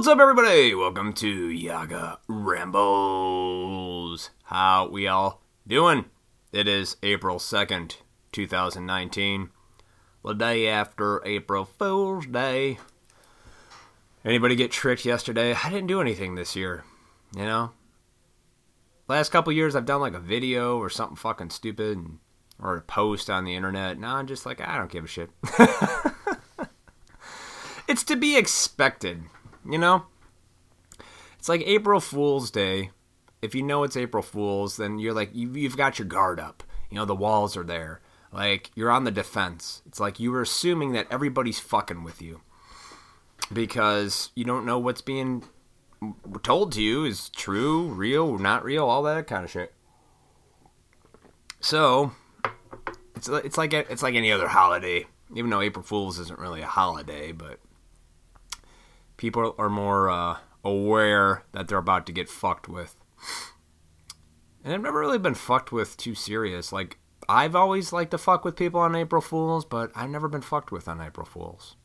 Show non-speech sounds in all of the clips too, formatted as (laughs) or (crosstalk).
What's up, everybody? Welcome to Yaga Rambles. How we all doing? It is April 2nd, 2019. The day after April Fool's Day. Anybody get tricked yesterday? I didn't do anything this year. You know? Last couple years, I've done like a video or something fucking stupid and, or a post on the internet. Now I'm just like, I don't give a shit. (laughs) it's to be expected, you know? It's like April Fool's Day. If you know it's April Fool's, then you're like, you, you've got your guard up. You know, the walls are there. Like, you're on the defense. It's like you were assuming that everybody's fucking with you because you don't know what's being told to you is true, real, not real, all that kind of shit. So, it's it's like it's like any other holiday. Even though April Fools isn't really a holiday, but people are more uh, aware that they're about to get fucked with. And I've never really been fucked with too serious. Like I've always liked to fuck with people on April Fools, but I've never been fucked with on April Fools.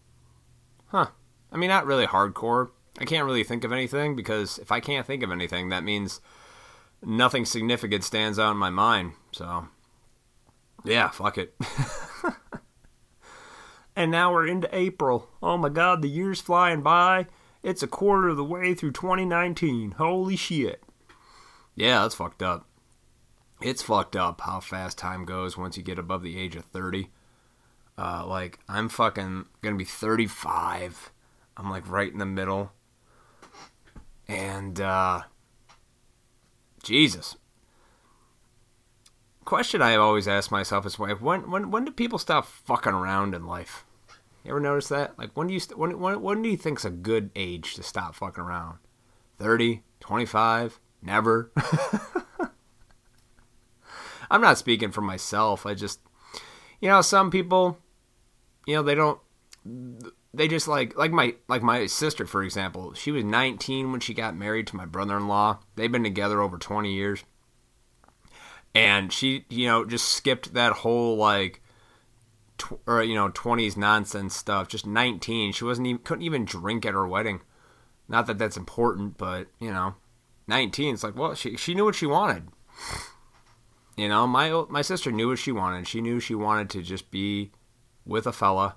Huh. I mean, not really hardcore. I can't really think of anything because if I can't think of anything, that means nothing significant stands out in my mind. So, yeah, fuck it. (laughs) and now we're into April. Oh my god, the year's flying by. It's a quarter of the way through 2019. Holy shit. Yeah, that's fucked up. It's fucked up how fast time goes once you get above the age of 30. Uh, like, I'm fucking gonna be 35. I'm like right in the middle. And, uh, Jesus. Question I always ask myself is when, when, when do people stop fucking around in life? You ever notice that? Like, when do you, when, when, when do you think's a good age to stop fucking around? 30? 25? Never? (laughs) I'm not speaking for myself. I just, you know, some people, you know, they don't, they just like, like my, like my sister, for example. She was 19 when she got married to my brother-in-law. They've been together over 20 years, and she, you know, just skipped that whole like, tw- or you know, 20s nonsense stuff. Just 19. She wasn't even couldn't even drink at her wedding. Not that that's important, but you know, 19. It's like, well, she she knew what she wanted. You know, my my sister knew what she wanted. She knew she wanted to just be with a fella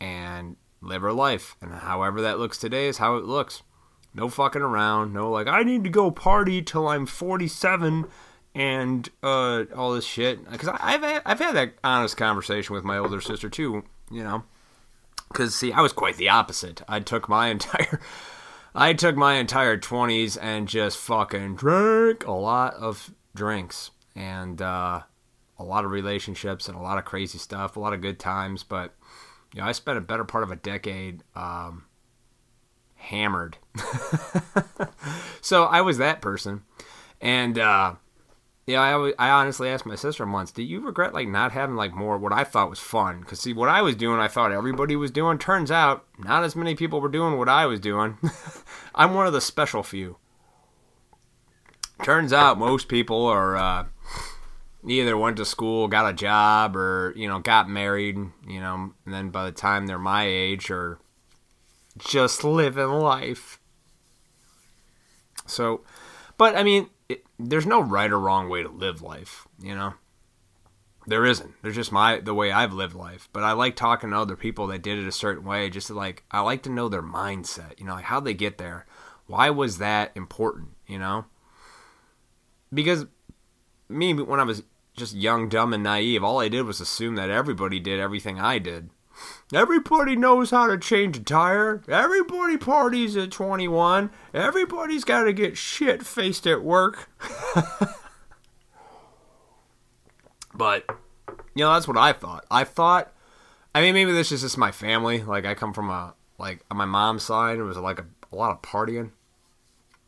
and live her life. And however that looks today is how it looks. No fucking around. No like I need to go party till I'm 47 and uh, all this shit. Because I've had, I've had that honest conversation with my older sister too. You know, because see, I was quite the opposite. I took my (laughs) entire I took my entire 20s and just fucking drank a lot of drinks and uh, a lot of relationships and a lot of crazy stuff, a lot of good times. But you know, I spent a better part of a decade um, hammered. (laughs) so I was that person, and uh, yeah, I, I honestly asked my sister once, "Do you regret like not having like more what I thought was fun?" Because see, what I was doing, I thought everybody was doing. Turns out, not as many people were doing what I was doing. (laughs) I'm one of the special few. Turns out, most people are uh, either went to school, got a job, or you know, got married. You know, and then by the time they're my age, or just living life. So, but I mean, there's no right or wrong way to live life, you know. There isn't. There's just my the way I've lived life. But I like talking to other people that did it a certain way. Just like I like to know their mindset. You know, like how they get there. Why was that important? You know. Because me, when I was just young, dumb, and naive, all I did was assume that everybody did everything I did. Everybody knows how to change a tire. Everybody parties at 21. Everybody's got to get shit faced at work. (laughs) but, you know, that's what I thought. I thought, I mean, maybe this is just my family. Like, I come from a, like, on my mom's side, it was like a, a lot of partying.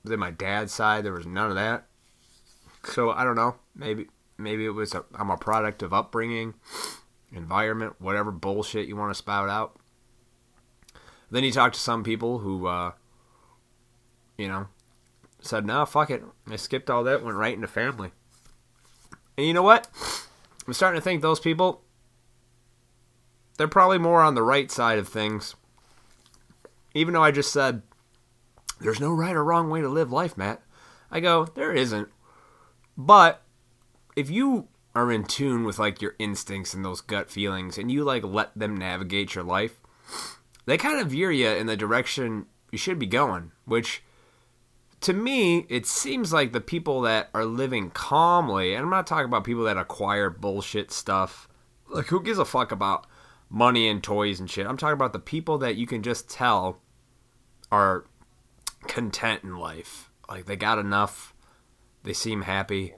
But then my dad's side, there was none of that. So, I don't know. Maybe, maybe it was, a, I'm a product of upbringing environment, whatever bullshit you want to spout out. Then you talk to some people who, uh, you know, said, no, fuck it. I skipped all that, went right into family. And you know what? I'm starting to think those people, they're probably more on the right side of things. even though I just said there's no right or wrong way to live life, Matt. I go, there isn't. But if you are in tune with like your instincts and those gut feelings and you like let them navigate your life, they kind of veer you in the direction you should be going, which to me, it seems like the people that are living calmly, and I'm not talking about people that acquire bullshit stuff. Like, who gives a fuck about money and toys and shit? I'm talking about the people that you can just tell are content in life. Like, they got enough. They seem happy.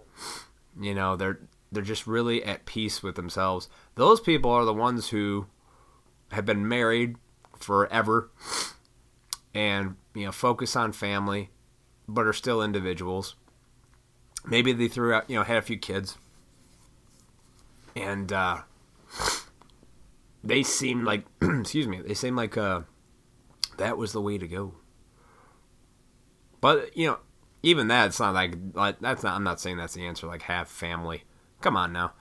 You know, they're they're just really at peace with themselves. Those people are the ones who have been married forever and you know focus on family but are still individuals. Maybe they threw out you know had a few kids. And uh, they seem like (clears throat) excuse me they seem like uh, that was the way to go. But you know even that it's not like, like that's not i'm not saying that's the answer like have family come on now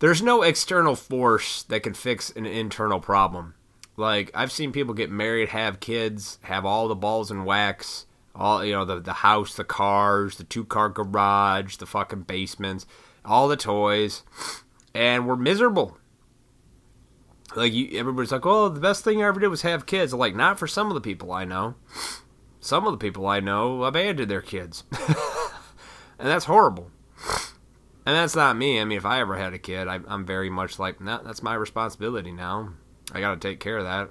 there's no external force that can fix an internal problem like I've seen people get married, have kids, have all the balls and wax, all you know, the the house, the cars, the two car garage, the fucking basements, all the toys, and we're miserable. Like you, everybody's like, "Oh, the best thing I ever did was have kids." like, not for some of the people I know. Some of the people I know abandoned their kids, (laughs) and that's horrible. And that's not me. I mean, if I ever had a kid, I, am very much like, nah, that's my responsibility now. I got to take care of that.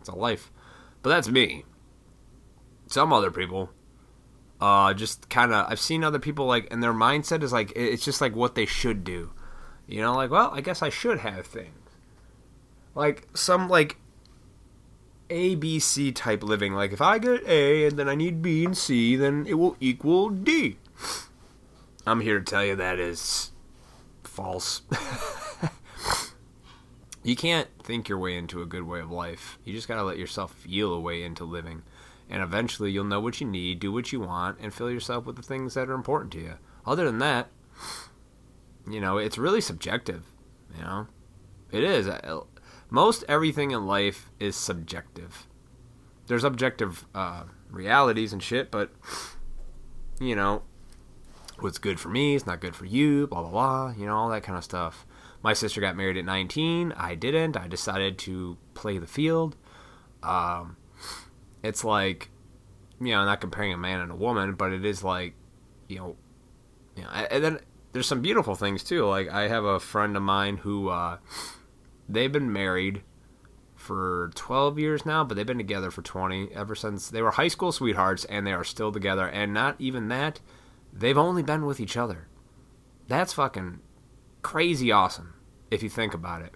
It's a life. But that's me. Some other people, uh, just kind of, I've seen other people like, and their mindset is like, it's just like what they should do. You know, like, well, I guess I should have things. Like, some, like, A, B, C type living. Like, if I get A and then I need B and C, then it will equal D. I'm here to tell you that is false. (laughs) you can't think your way into a good way of life. You just got to let yourself feel a way into living. And eventually you'll know what you need, do what you want, and fill yourself with the things that are important to you. Other than that, you know, it's really subjective. You know, it is. Most everything in life is subjective. There's objective uh, realities and shit, but, you know, what's good for me is not good for you, blah, blah, blah, you know, all that kind of stuff. My sister got married at 19. I didn't. I decided to play the field. Um, it's like, you know, not comparing a man and a woman, but it is like, you know, you know, and then there's some beautiful things too. Like I have a friend of mine who uh, they've been married for 12 years now, but they've been together for 20 ever since they were high school sweethearts, and they are still together. And not even that, they've only been with each other. That's fucking crazy awesome if you think about it.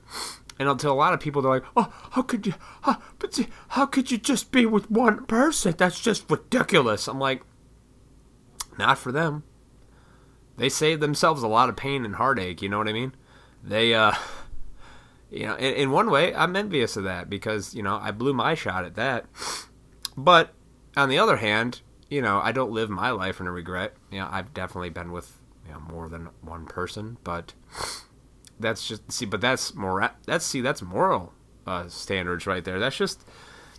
And until a lot of people, they're like, "Oh, how could you? How, but how could you just be with one person? That's just ridiculous." I'm like, not for them. They saved themselves a lot of pain and heartache. You know what I mean? They, uh, you know, in, in one way, I'm envious of that because you know I blew my shot at that. But on the other hand, you know, I don't live my life in a regret. You know, I've definitely been with you know, more than one person, but that's just see, but that's more that's see that's moral uh, standards right there. That's just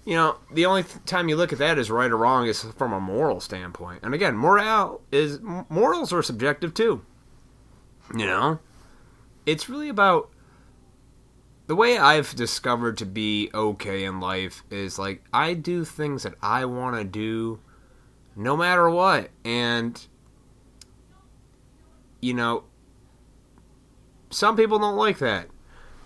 you know the only th- time you look at that is right or wrong is from a moral standpoint. And again, morale is morals are subjective too. You know, it's really about the way I've discovered to be okay in life is like I do things that I want to do no matter what and you know, some people don't like that.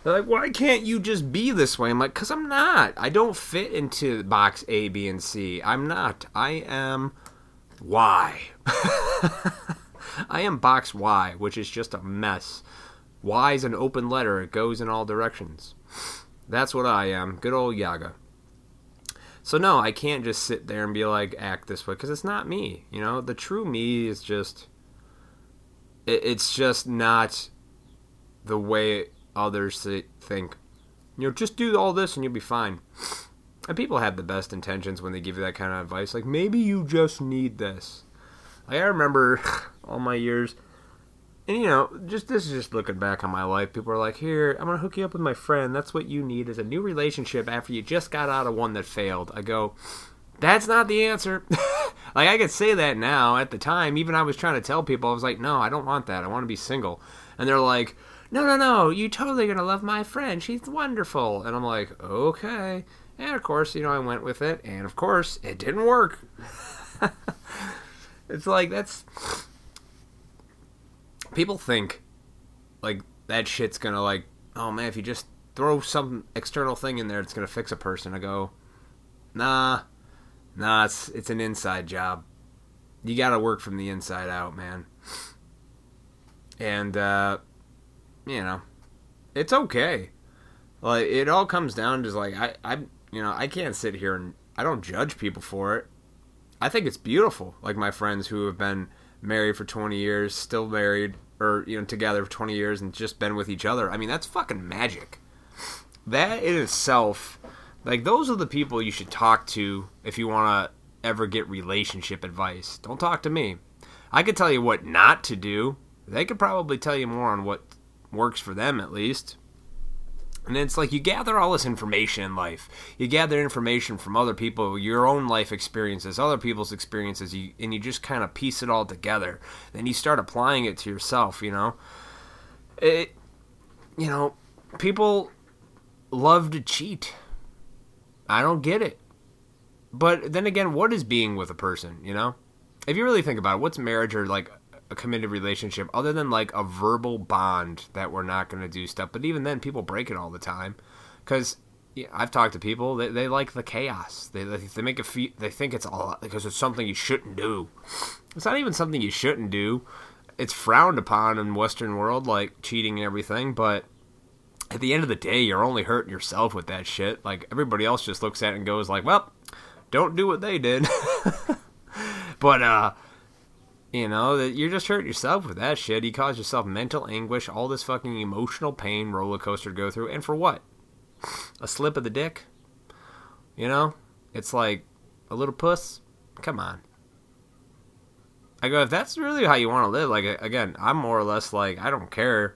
They're like, why can't you just be this way? I'm like, because I'm not. I don't fit into box A, B, and C. I'm not. I am Y. (laughs) I am box Y, which is just a mess. Y is an open letter, it goes in all directions. That's what I am. Good old Yaga. So, no, I can't just sit there and be like, act this way, because it's not me. You know, the true me is just it's just not the way others think. You know, just do all this and you'll be fine. And people have the best intentions when they give you that kind of advice. Like, maybe you just need this. Like, I remember (laughs) all my years and you know, just this is just looking back on my life. People are like, "Here, I'm gonna hook you up with my friend. That's what you need is a new relationship after you just got out of one that failed." I go, "That's not the answer." (laughs) like I could say that now. At the time, even I was trying to tell people, I was like, "No, I don't want that. I want to be single." And they're like, "No, no, no. You totally gonna love my friend. She's wonderful." And I'm like, "Okay." And of course, you know, I went with it, and of course, it didn't work. (laughs) it's like that's people think like that shit's gonna like oh man if you just throw some external thing in there it's gonna fix a person. I go nah nah it's it's an inside job. You gotta work from the inside out man. And uh you know it's okay. Like it all comes down to like i i you know i can't sit here and i don't judge people for it. I think it's beautiful. Like my friends who have been married for 20 years, still married, or, you know, together for 20 years and just been with each other. I mean, that's fucking magic. That in itself, like, those are the people you should talk to if you want to ever get relationship advice. Don't talk to me. I could tell you what not to do. They could probably tell you more on what works for them, at least. And it's like you gather all this information in life. You gather information from other people, your own life experiences, other people's experiences, you, and you just kind of piece it all together. Then you start applying it to yourself, you know? It, you know, people love to cheat. I don't get it. But then again, what is being with a person, you know? If you really think about it, what's marriage or like a committed relationship other than like a verbal bond that we're not going to do stuff. But even then, people break it all the time because yeah, I've talked to people they, they like the chaos. They they make a feel, they think it's all because it's something you shouldn't do. It's not even something you shouldn't do. It's frowned upon in Western world, like cheating and everything. But at the end of the day, you're only hurting yourself with that shit. Like everybody else just looks at it and goes like, "Well, don't do what they did." (laughs) but uh you know, that you're just hurting yourself with that shit. You cause yourself mental anguish, all this fucking emotional pain roller coaster to go through, and for what? A slip of the dick? You know? It's like a little puss? Come on. I go, if that's really how you want to live, like, again, I'm more or less like, I don't care.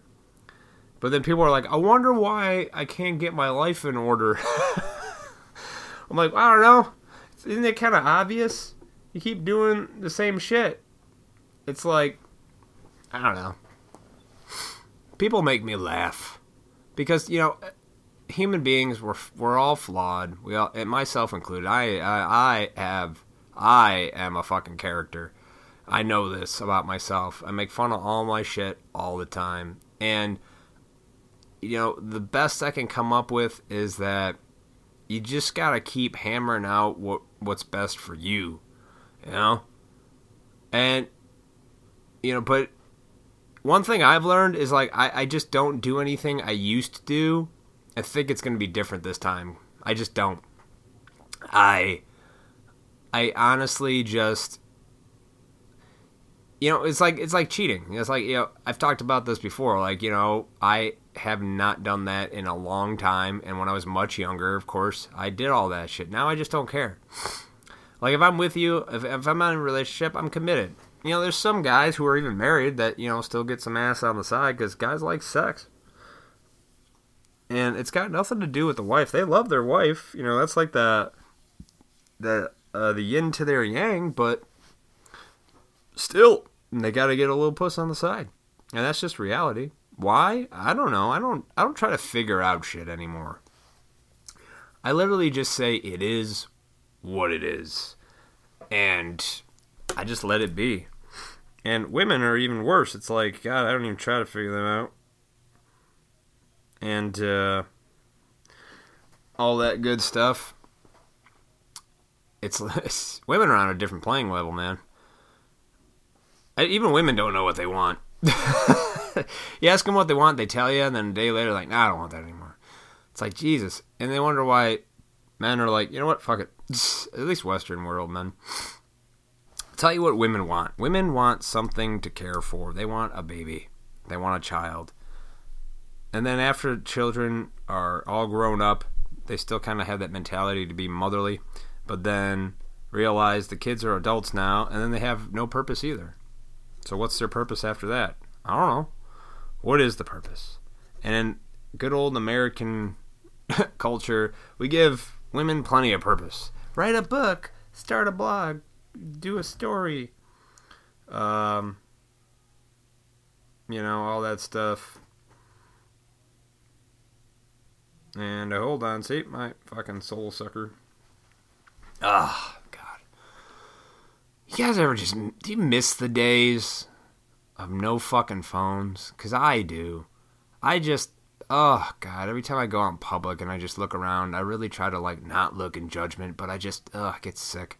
But then people are like, I wonder why I can't get my life in order. (laughs) I'm like, I don't know. Isn't it kind of obvious? You keep doing the same shit it's like I don't know. People make me laugh because you know human beings we're we're all flawed. We all, myself included. I, I I have I am a fucking character. I know this about myself. I make fun of all my shit all the time. And you know, the best I can come up with is that you just got to keep hammering out what what's best for you, you know? And you know, but one thing I've learned is like I, I just don't do anything I used to do. I think it's going to be different this time. I just don't. I I honestly just you know, it's like it's like cheating. It's like, you know, I've talked about this before. Like, you know, I have not done that in a long time and when I was much younger, of course, I did all that shit. Now I just don't care. Like if I'm with you, if, if I'm in a relationship, I'm committed you know, there's some guys who are even married that, you know, still get some ass on the side because guys like sex. And it's got nothing to do with the wife. They love their wife. You know, that's like the the uh, the yin to their yang, but still, they got to get a little puss on the side, and that's just reality. Why? I don't know. I don't. I don't try to figure out shit anymore. I literally just say it is what it is, and I just let it be. And women are even worse. It's like, God, I don't even try to figure them out. And uh, all that good stuff. It's, (laughs) it's, women are on a different playing level, man. I, even women don't know what they want. (laughs) you ask them what they want, they tell you, and then a day later, like, nah, I don't want that anymore. It's like Jesus, and they wonder why men are like, you know what, fuck it. (laughs) At least Western world, men tell you what women want. Women want something to care for. They want a baby. They want a child. And then after children are all grown up, they still kind of have that mentality to be motherly, but then realize the kids are adults now and then they have no purpose either. So what's their purpose after that? I don't know. What is the purpose? And in good old American (laughs) culture, we give women plenty of purpose. Write a book, start a blog, do a story. Um, you know, all that stuff. And uh, hold on, see my fucking soul sucker. Ah, God. You guys ever just do you miss the days of no fucking phones? Cause I do. I just oh god, every time I go out in public and I just look around, I really try to like not look in judgment, but I just ugh, get sick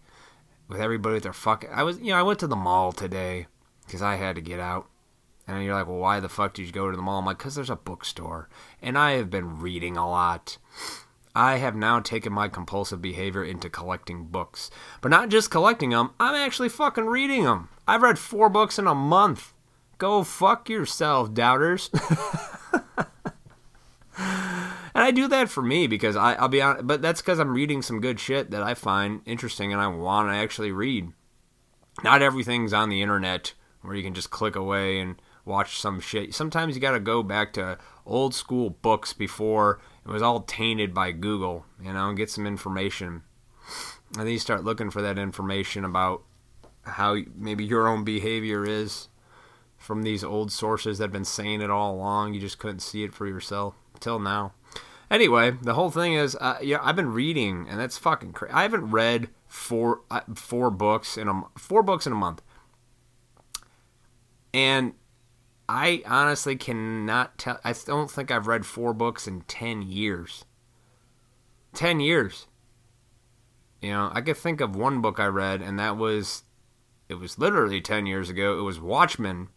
with everybody with their fucking. I was you know I went to the mall today because I had to get out. And you're like, well, why the fuck did you go to the mall? I'm like, because there's a bookstore. And I have been reading a lot. I have now taken my compulsive behavior into collecting books. But not just collecting them, I'm actually fucking reading them. I've read four books in a month. Go fuck yourself, doubters. (laughs) and I do that for me because I, I'll be honest, but that's because I'm reading some good shit that I find interesting and I want to actually read. Not everything's on the internet where you can just click away and watch some shit. Sometimes you got to go back to old school books before it was all tainted by Google, you know, and get some information. And then you start looking for that information about how maybe your own behavior is from these old sources that have been saying it all along. You just couldn't see it for yourself until now. Anyway, the whole thing is, uh, yeah, I've been reading, and that's fucking crazy. I haven't read four uh, four books in a four books in a month, and I honestly cannot tell. I don't think I've read four books in 10 years. 10 years. You know, I could think of one book I read, and that was, it was literally 10 years ago. It was Watchmen,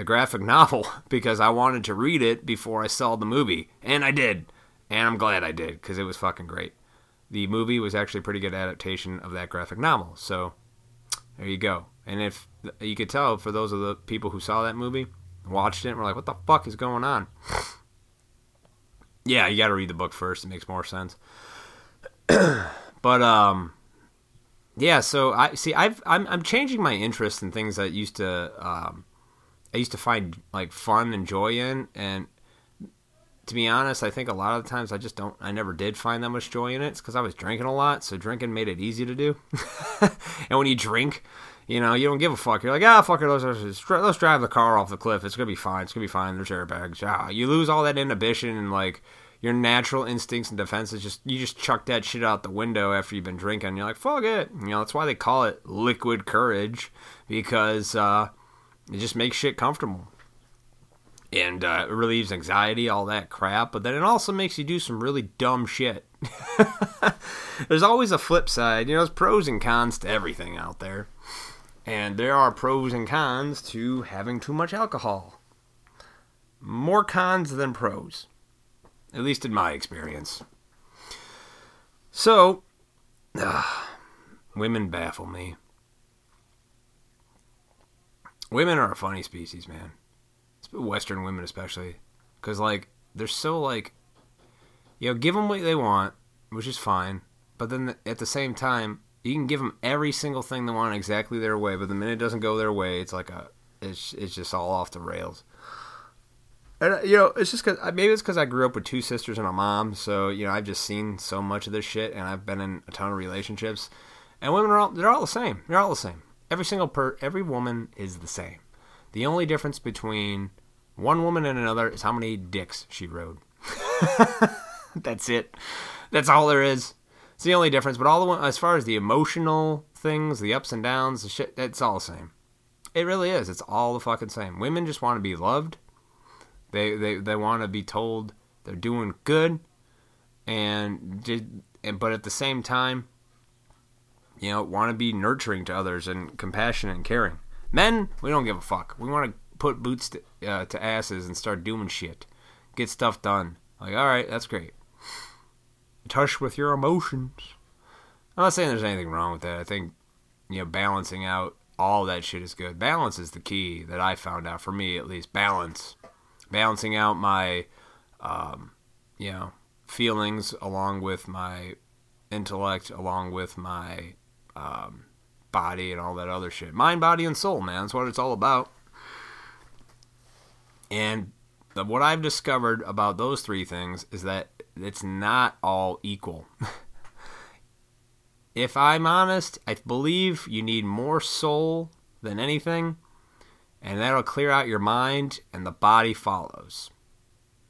the graphic (laughs) novel, because I wanted to read it before I saw the movie. And I did. And I'm glad I did, because it was fucking great. The movie was actually a pretty good adaptation of that graphic novel. So, there you go. And if you could tell for those of the people who saw that movie, watched it, and were like, "What the fuck is going on?" yeah, you got to read the book first. It makes more sense. (clears throat) but um, yeah. So I see. I've I'm I'm changing my interest in things that used to um, I used to find like fun and joy in, and to be honest, I think a lot of the times I just don't. I never did find that much joy in it. Because I was drinking a lot, so drinking made it easy to do. (laughs) and when you drink, you know, you don't give a fuck. You're like, ah, fuck it, let's, let's, let's drive the car off the cliff. It's gonna be fine. It's gonna be fine. There's airbags. Ah, you lose all that inhibition and like your natural instincts and defenses. Just you just chuck that shit out the window after you've been drinking. You're like, fuck it. You know, that's why they call it liquid courage because uh, it just makes shit comfortable and uh, it relieves anxiety, all that crap. But then it also makes you do some really dumb shit. (laughs) There's always a flip side. You know, there's pros and cons to everything out there. And there are pros and cons to having too much alcohol. More cons than pros, at least in my experience. So, uh, (sighs) women baffle me. Women are a funny species, man. Western women, especially. Because, like, they're so, like, you know, give them what they want, which is fine. But then at the same time, you can give them every single thing they want exactly their way, but the minute it doesn't go their way, it's like a it's it's just all off the rails. And you know, it's just cause maybe it's because I grew up with two sisters and a mom, so you know I've just seen so much of this shit, and I've been in a ton of relationships, and women are all they're all the same. They're all the same. Every single per every woman is the same. The only difference between one woman and another is how many dicks she rode. (laughs) That's it. That's all there is. It's the only difference. But all the as far as the emotional things, the ups and downs, the shit, it's all the same. It really is. It's all the fucking same. Women just want to be loved. They they they want to be told they're doing good, and and but at the same time, you know, want to be nurturing to others and compassionate and caring. Men, we don't give a fuck. We want to put boots to, uh, to asses and start doing shit, get stuff done. Like, all right, that's great touch with your emotions. I'm not saying there's anything wrong with that. I think, you know, balancing out all that shit is good. Balance is the key that I found out for me, at least. Balance. Balancing out my, um, you know, feelings along with my intellect, along with my um, body and all that other shit. Mind, body, and soul, man. That's what it's all about. And the, what I've discovered about those three things is that it's not all equal. (laughs) if I'm honest, I believe you need more soul than anything, and that'll clear out your mind, and the body follows.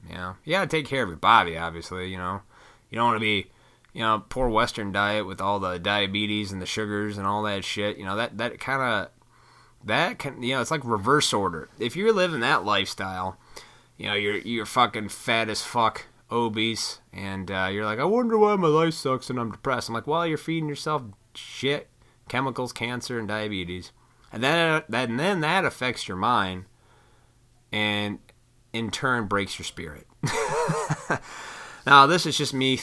Yeah, you gotta take care of your body, obviously. You know, you don't want to be, you know, poor Western diet with all the diabetes and the sugars and all that shit. You know, that that kind of that can you know it's like reverse order. If you're living that lifestyle, you know you're you're fucking fat as fuck, obese, and uh, you're like, I wonder why my life sucks and I'm depressed. I'm like, well, you're feeding yourself shit, chemicals, cancer, and diabetes, and then that and then that affects your mind, and in turn breaks your spirit. (laughs) now, this is just me.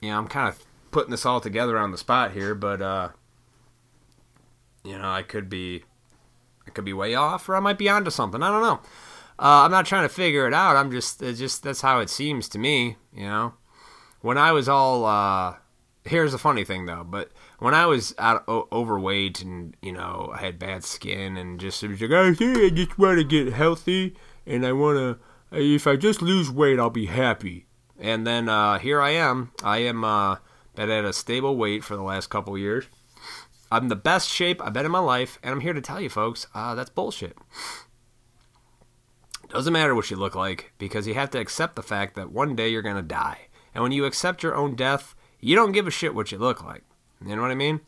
You know, I'm kind of putting this all together on the spot here, but uh, you know, I could be, I could be way off, or I might be onto something. I don't know. Uh, I'm not trying to figure it out. I'm just, just that's how it seems to me. You know, when I was all, uh, here's the funny thing though, but when I was out o- overweight and you know I had bad skin and just it was like, oh I just want to get healthy and I want to, if I just lose weight, I'll be happy. And then uh, here I am. I am uh, been at a stable weight for the last couple years. I'm the best shape I've been in my life, and I'm here to tell you, folks, uh, that's bullshit. Doesn't matter what you look like because you have to accept the fact that one day you're going to die. And when you accept your own death, you don't give a shit what you look like. You know what I mean?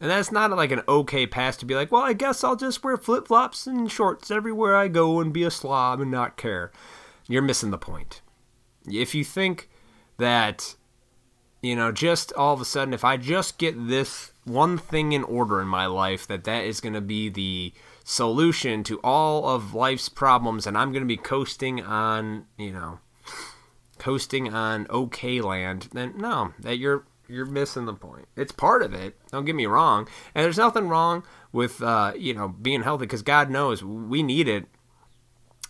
And that's not like an okay pass to be like, well, I guess I'll just wear flip flops and shorts everywhere I go and be a slob and not care. You're missing the point. If you think that, you know, just all of a sudden, if I just get this one thing in order in my life, that that is going to be the solution to all of life's problems, and I'm going to be coasting on, you know, coasting on okay land, then no, that you're you're missing the point. It's part of it. Don't get me wrong. And there's nothing wrong with uh, you know being healthy because God knows we need it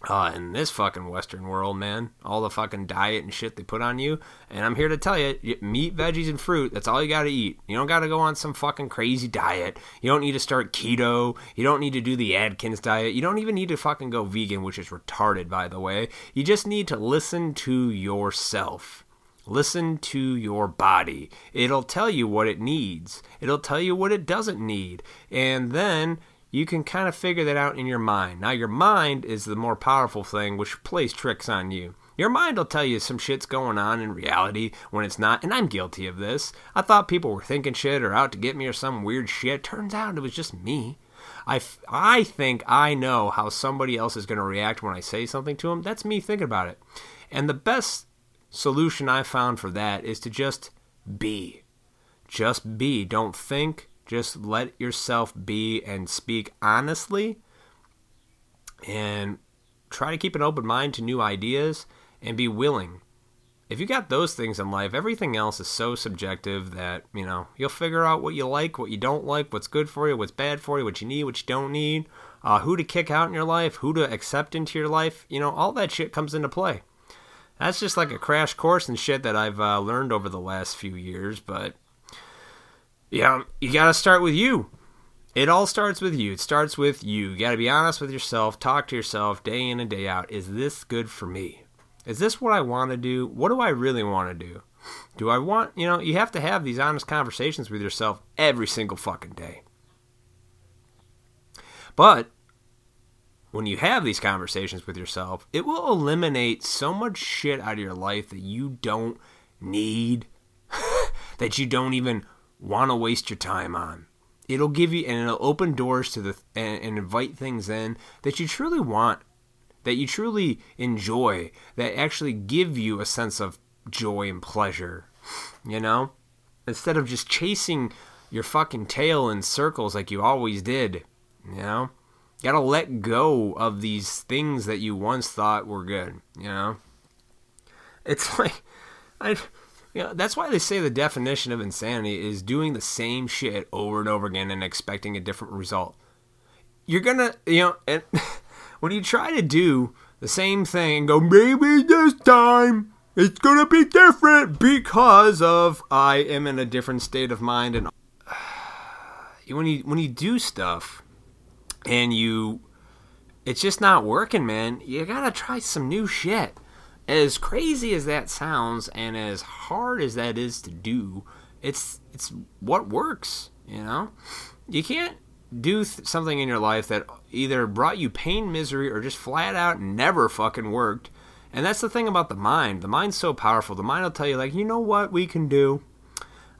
uh, in this fucking Western world, man. All the fucking diet and shit they put on you. And I'm here to tell you, meat, veggies, and fruit. That's all you got to eat. You don't got to go on some fucking crazy diet. You don't need to start keto. You don't need to do the Atkins diet. You don't even need to fucking go vegan, which is retarded, by the way. You just need to listen to yourself. Listen to your body. It'll tell you what it needs. It'll tell you what it doesn't need. And then you can kind of figure that out in your mind. Now, your mind is the more powerful thing, which plays tricks on you. Your mind will tell you some shit's going on in reality when it's not, and I'm guilty of this. I thought people were thinking shit or out to get me or some weird shit. Turns out it was just me. I, I think I know how somebody else is going to react when I say something to them. That's me thinking about it. And the best solution I found for that is to just be. Just be. Don't think. Just let yourself be and speak honestly. And try to keep an open mind to new ideas and be willing. If you got those things in life, everything else is so subjective that, you know, you'll figure out what you like, what you don't like, what's good for you, what's bad for you, what you need, what you don't need, uh, who to kick out in your life, who to accept into your life. You know, all that shit comes into play that's just like a crash course and shit that I've uh, learned over the last few years. But yeah, you got to start with you. It all starts with you. It starts with you. You got to be honest with yourself. Talk to yourself day in and day out. Is this good for me? Is this what I want to do? What do I really want to do? Do I want, you know, you have to have these honest conversations with yourself every single fucking day. But when you have these conversations with yourself, it will eliminate so much shit out of your life that you don't need, (laughs) that you don't even want to waste your time on. It'll give you and it'll open doors to the and, and invite things in that you truly want, that you truly enjoy, that actually give you a sense of joy and pleasure. You know, instead of just chasing your fucking tail in circles like you always did. You know you gotta let go of these things that you once thought were good. You know, it's (laughs) like I. You know, that's why they say the definition of insanity is doing the same shit over and over again and expecting a different result. You're gonna, you know, and (laughs) when you try to do the same thing and go, maybe this time it's gonna be different because of I am in a different state of mind, and (sighs) when you when you do stuff and you it's just not working, man. You gotta try some new shit. As crazy as that sounds, and as hard as that is to do, it's it's what works. You know, you can't do th- something in your life that either brought you pain, misery, or just flat out never fucking worked. And that's the thing about the mind. The mind's so powerful. The mind will tell you, like, you know what we can do?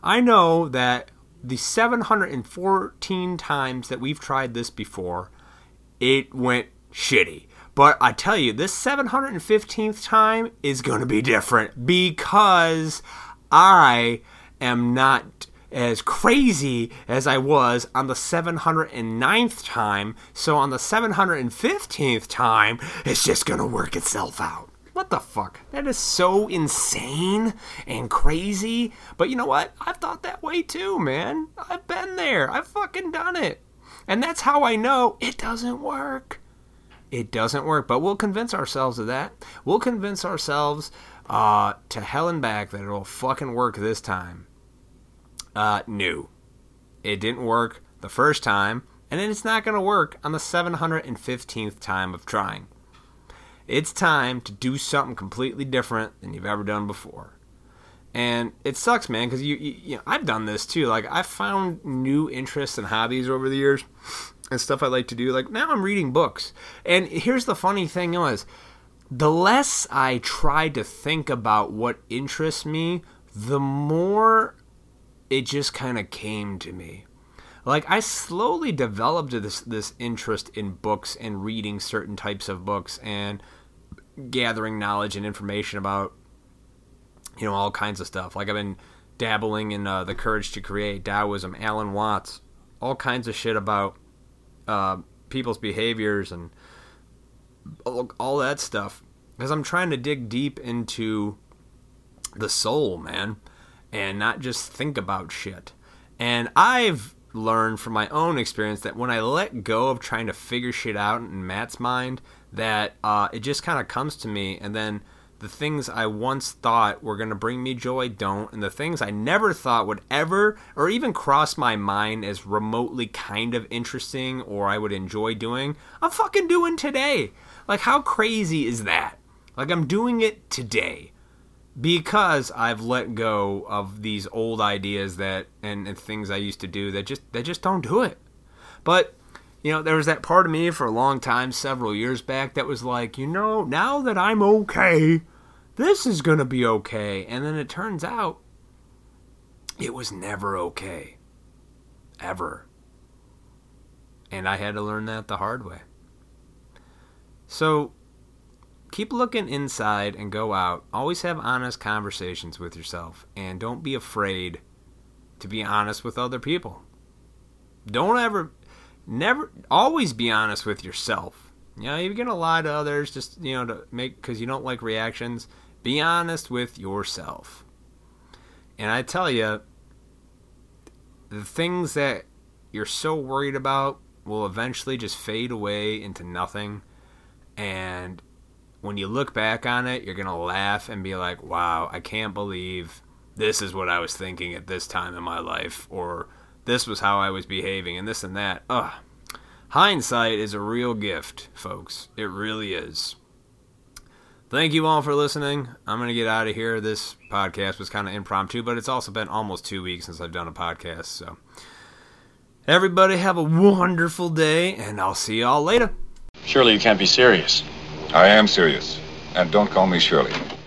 I know that the 714 times that we've tried this before, it went shitty. But I tell you, this 715th time is going to be different because I am not as crazy as I was on the 709th time. So on the 715th time, it's just going to work itself out. What the fuck? That is so insane and crazy. But you know what? I've thought that way too, man. I've been there. I've fucking done it. And that's how I know it doesn't work. It doesn't work. But we'll convince ourselves of that. We'll convince ourselves uh, to hell and back that it'll fucking work this time. Uh, new. It didn't work the first time, and it's not going to work on the 715th time of trying. It's time to do something completely different than you've ever done before. And it sucks, man, because you, you, you know, I've done this too. Like I've found new interests and hobbies over the years, and stuff I like to do. Like now I'm reading books, and here's the funny thing was, the less I tried to think about what interests me, the more it just kind of came to me. Like I slowly developed this this interest in books and reading certain types of books and gathering knowledge and information about you know all kinds of stuff. Like I've been dabbling in uh, the Courage to Create, Taoism, Alan Watts, all kinds of shit about uh, people's behaviors and all, that stuff. Because I'm trying to dig deep into the soul, man, and not just think about shit. And I've learned from my own experience that when I let go of trying to figure shit out in Matt's mind, that uh, it just kind of comes to me, and then the things I once thought were going to bring me joy don't, and the things I never thought would ever or even cross my mind as remotely kind of interesting or I would enjoy doing, I'm fucking doing today. Like, how crazy is that? Like, I'm doing it today because I've let go of these old ideas that and, and, things I used to do that just that just don't do it. But you know, there was that part of me for a long time, several years back, that was like, you know, now that I'm okay, this is gonna be okay. And then it turns out it was never okay. Ever. And I had to learn that the hard way. So keep looking inside and go out. Always have honest conversations with yourself and don't be afraid to be honest with other people. Don't ever never always be honest with yourself. You know, you're going to lie to others just, you know, to make cuz you don't like reactions. Be honest with yourself. And I tell you the things that you're so worried about will eventually just fade away into nothing and when you look back on it, you're going to laugh and be like, wow, I can't believe this is what I was thinking at this time in my life, or this was how I was behaving, and this and that. Ugh. Hindsight is a real gift, folks. It really is. Thank you all for listening. I'm going to get out of here. This podcast was kind of impromptu, but it's also been almost two weeks since I've done a podcast. So, everybody have a wonderful day, and I'll see y'all later. Surely you can't be serious. I am serious. And don't call me Shirley.